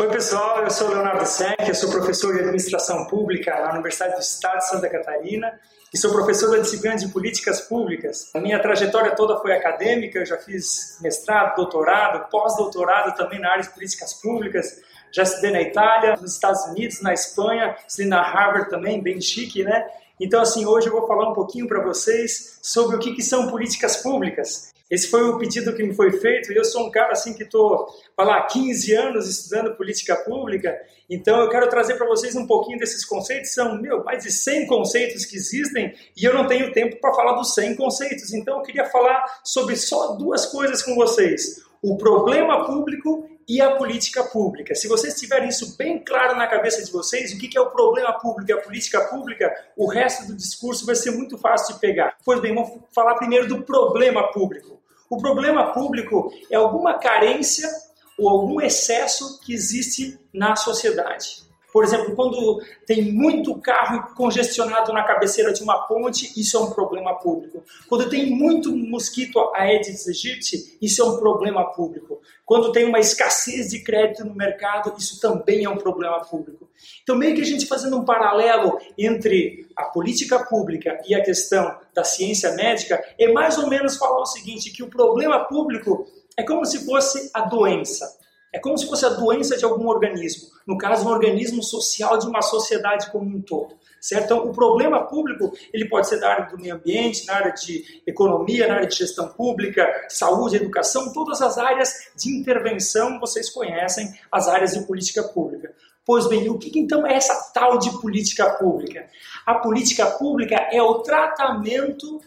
Oi, pessoal. Eu sou Leonardo Sec, eu sou professor de Administração Pública na Universidade do Estado de Santa Catarina e sou professor da disciplina de Políticas Públicas. A minha trajetória toda foi acadêmica, eu já fiz mestrado, doutorado, pós-doutorado também na área de Políticas Públicas. Já estudei na Itália, nos Estados Unidos, na Espanha, estudei na Harvard também, bem chique, né? Então, assim, hoje eu vou falar um pouquinho para vocês sobre o que, que, são políticas públicas. Esse foi o pedido que me foi feito e eu sou um cara assim que estou, há 15 anos estudando política pública, então eu quero trazer para vocês um pouquinho desses conceitos. São, meu, mais de 100 conceitos que existem e eu não tenho tempo para falar dos 100 conceitos, então eu queria falar sobre só duas coisas com vocês. O problema público e a política pública. Se vocês tiverem isso bem claro na cabeça de vocês, o que é o problema público e a política pública, o resto do discurso vai ser muito fácil de pegar. Pois bem, vamos falar primeiro do problema público. O problema público é alguma carência ou algum excesso que existe na sociedade. Por exemplo, quando tem muito carro congestionado na cabeceira de uma ponte, isso é um problema público. Quando tem muito mosquito Aedes aegypti, isso é um problema público. Quando tem uma escassez de crédito no mercado, isso também é um problema público. Então, meio que a gente fazendo um paralelo entre a política pública e a questão da ciência médica, é mais ou menos falar o seguinte, que o problema público é como se fosse a doença. É como se fosse a doença de algum organismo, no caso, um organismo social de uma sociedade como um todo. Certo? Então, o problema público ele pode ser da área do meio ambiente, na área de economia, na área de gestão pública, saúde, educação, todas as áreas de intervenção vocês conhecem, as áreas de política pública. Pois bem, o que então é essa tal de política pública? A política pública é o tratamento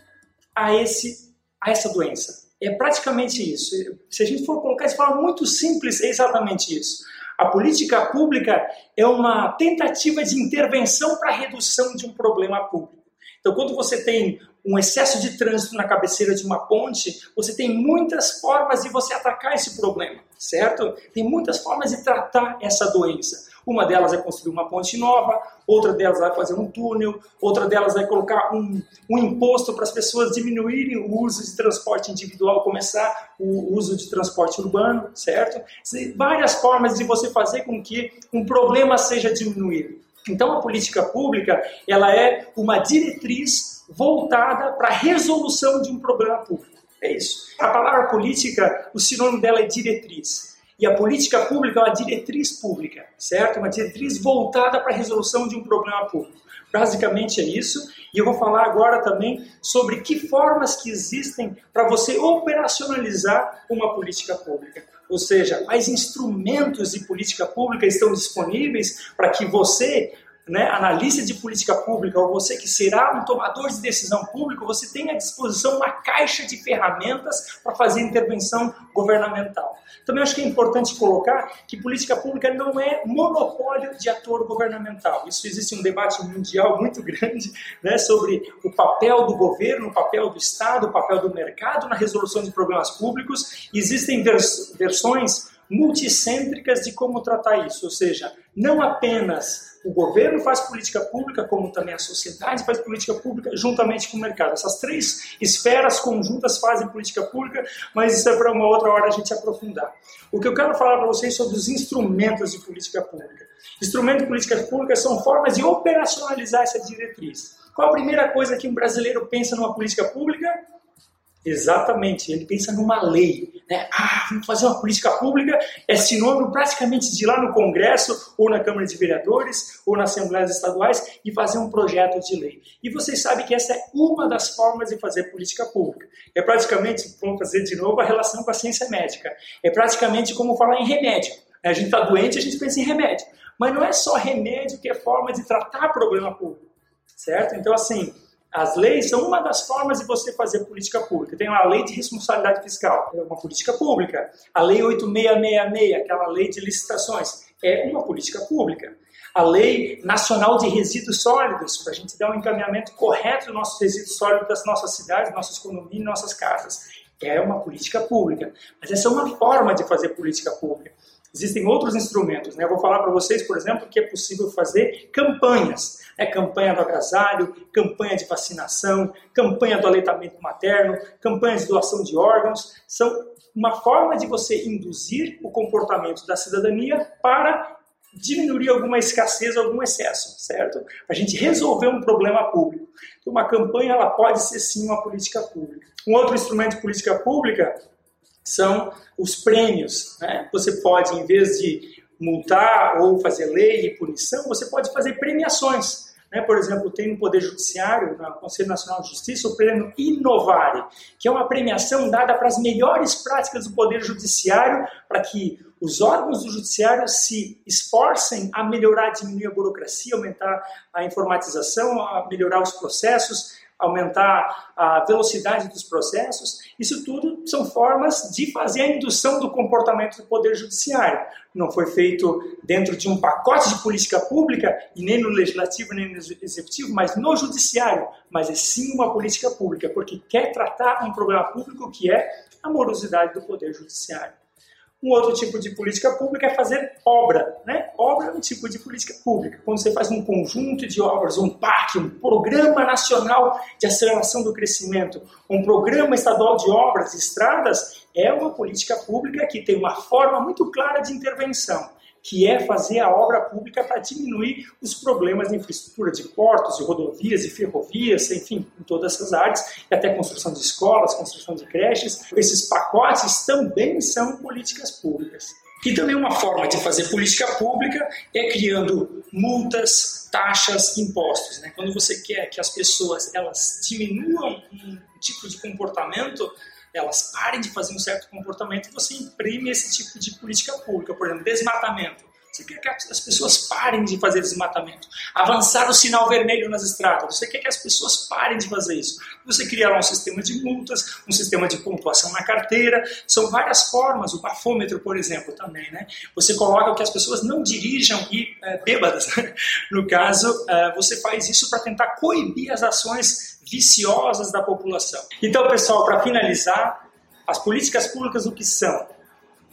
a, esse, a essa doença. É praticamente isso. Se a gente for colocar de forma muito simples, é exatamente isso. A política pública é uma tentativa de intervenção para a redução de um problema público. Então, quando você tem um excesso de trânsito na cabeceira de uma ponte, você tem muitas formas de você atacar esse problema, certo? Tem muitas formas de tratar essa doença. Uma delas é construir uma ponte nova, outra delas vai fazer um túnel, outra delas vai colocar um, um imposto para as pessoas diminuírem o uso de transporte individual, começar o uso de transporte urbano, certo? Várias formas de você fazer com que um problema seja diminuído. Então a política pública ela é uma diretriz voltada para a resolução de um problema público. É isso. A palavra política, o sinônimo dela é diretriz. E a política pública é uma diretriz pública, certo? Uma diretriz voltada para a resolução de um problema público. Basicamente é isso. E eu vou falar agora também sobre que formas que existem para você operacionalizar uma política pública. Ou seja, quais instrumentos de política pública estão disponíveis para que você né, analista de política pública ou você que será um tomador de decisão pública, você tem à disposição uma caixa de ferramentas para fazer intervenção governamental. Também acho que é importante colocar que política pública não é monopólio de ator governamental. Isso existe um debate mundial muito grande né, sobre o papel do governo, o papel do Estado, o papel do mercado na resolução de problemas públicos. Existem vers versões multicêntricas de como tratar isso, ou seja, não apenas o governo faz política pública, como também a sociedade faz política pública juntamente com o mercado. Essas três esferas conjuntas fazem política pública, mas isso é para uma outra hora a gente aprofundar. O que eu quero falar para vocês sobre os instrumentos de política pública. Instrumentos de política pública são formas de operacionalizar essa diretriz. Qual a primeira coisa que um brasileiro pensa numa política pública? Exatamente, ele pensa numa lei. Né? Ah, vamos fazer uma política pública é sinônimo praticamente de ir lá no Congresso, ou na Câmara de Vereadores, ou nas Assembleias Estaduais e fazer um projeto de lei. E vocês sabem que essa é uma das formas de fazer política pública. É praticamente, vamos fazer de novo a relação com a ciência médica, é praticamente como falar em remédio. A gente está doente, a gente pensa em remédio. Mas não é só remédio que é forma de tratar problema público, certo? Então, assim, as leis são uma das formas de você fazer política pública. Tem a lei de responsabilidade fiscal, é uma política pública. A lei 8666, aquela lei de licitações, é uma política pública. A lei nacional de resíduos sólidos, para a gente dar um encaminhamento correto dos nossos resíduos sólidos das nossas cidades, nossas economias, nossas casas, é uma política pública. Mas essa é uma forma de fazer política pública. Existem outros instrumentos. Né? Eu vou falar para vocês, por exemplo, que é possível fazer campanhas. Né? Campanha do agasalho, campanha de vacinação, campanha do aleitamento materno, campanha de doação de órgãos. São uma forma de você induzir o comportamento da cidadania para diminuir alguma escassez, algum excesso, certo? A gente resolver um problema público. Então, uma campanha ela pode ser sim uma política pública. Um outro instrumento de política pública são os prêmios. Né? Você pode, em vez de multar ou fazer lei e punição, você pode fazer premiações. Né? Por exemplo, tem no Poder Judiciário, no Conselho Nacional de Justiça, o prêmio Inovare, que é uma premiação dada para as melhores práticas do Poder Judiciário, para que os órgãos do Judiciário se esforcem a melhorar, diminuir a burocracia, aumentar a informatização, a melhorar os processos, aumentar a velocidade dos processos, isso tudo são formas de fazer a indução do comportamento do Poder Judiciário. Não foi feito dentro de um pacote de política pública, e nem no Legislativo, nem no Executivo, mas no Judiciário. Mas é sim uma política pública, porque quer tratar um problema público que é a morosidade do Poder Judiciário. Um outro tipo de política pública é fazer obra. Né? Obra é um tipo de política pública. Quando você faz um conjunto de obras, um PAC, um Programa Nacional de Aceleração do Crescimento, um Programa Estadual de Obras de Estradas, é uma política pública que tem uma forma muito clara de intervenção que é fazer a obra pública para diminuir os problemas de infraestrutura de portos, de rodovias, de ferrovias, enfim, em todas essas áreas, e até construção de escolas, construção de creches. Esses pacotes também são políticas públicas. E também uma forma de fazer política pública é criando multas, taxas, impostos. Né? Quando você quer que as pessoas elas diminuam um tipo de comportamento, elas parem de fazer um certo comportamento, você imprime esse tipo de política pública, por exemplo, desmatamento. Você quer que as pessoas parem de fazer desmatamento, avançar o sinal vermelho nas estradas. Você quer que as pessoas parem de fazer isso. Você criar um sistema de multas, um sistema de pontuação na carteira. São várias formas. O bafômetro, por exemplo, também. Né? Você coloca que as pessoas não dirijam e é, bêbadas. No caso, é, você faz isso para tentar coibir as ações viciosas da população. Então, pessoal, para finalizar, as políticas públicas o que são?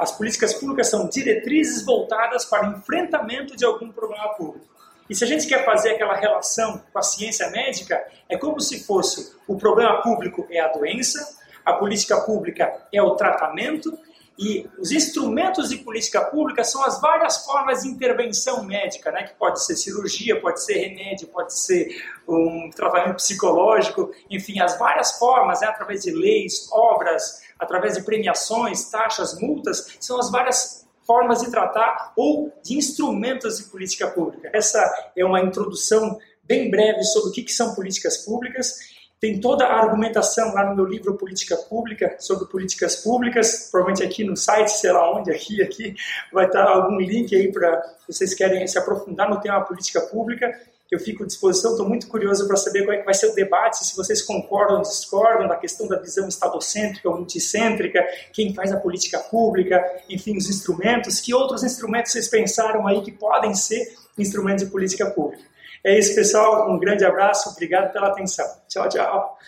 As políticas públicas são diretrizes voltadas para o enfrentamento de algum problema público. E se a gente quer fazer aquela relação com a ciência médica, é como se fosse o problema público é a doença, a política pública é o tratamento e os instrumentos de política pública são as várias formas de intervenção médica, né? que pode ser cirurgia, pode ser remédio, pode ser um tratamento psicológico, enfim, as várias formas, né? através de leis, obras, através de premiações, taxas, multas, são as várias formas de tratar ou de instrumentos de política pública. Essa é uma introdução bem breve sobre o que, que são políticas públicas tem toda a argumentação lá no meu livro Política Pública, sobre políticas públicas, provavelmente aqui no site, sei lá onde, aqui, aqui, vai estar algum link aí para vocês querem se aprofundar no tema política pública. Eu fico à disposição, estou muito curioso para saber qual é que vai ser o debate, se vocês concordam discordam da questão da visão estadocêntrica ou multicêntrica, quem faz a política pública, enfim, os instrumentos, que outros instrumentos vocês pensaram aí que podem ser instrumentos de política pública. É isso, pessoal. Um grande abraço. Obrigado pela atenção. Tchau, tchau.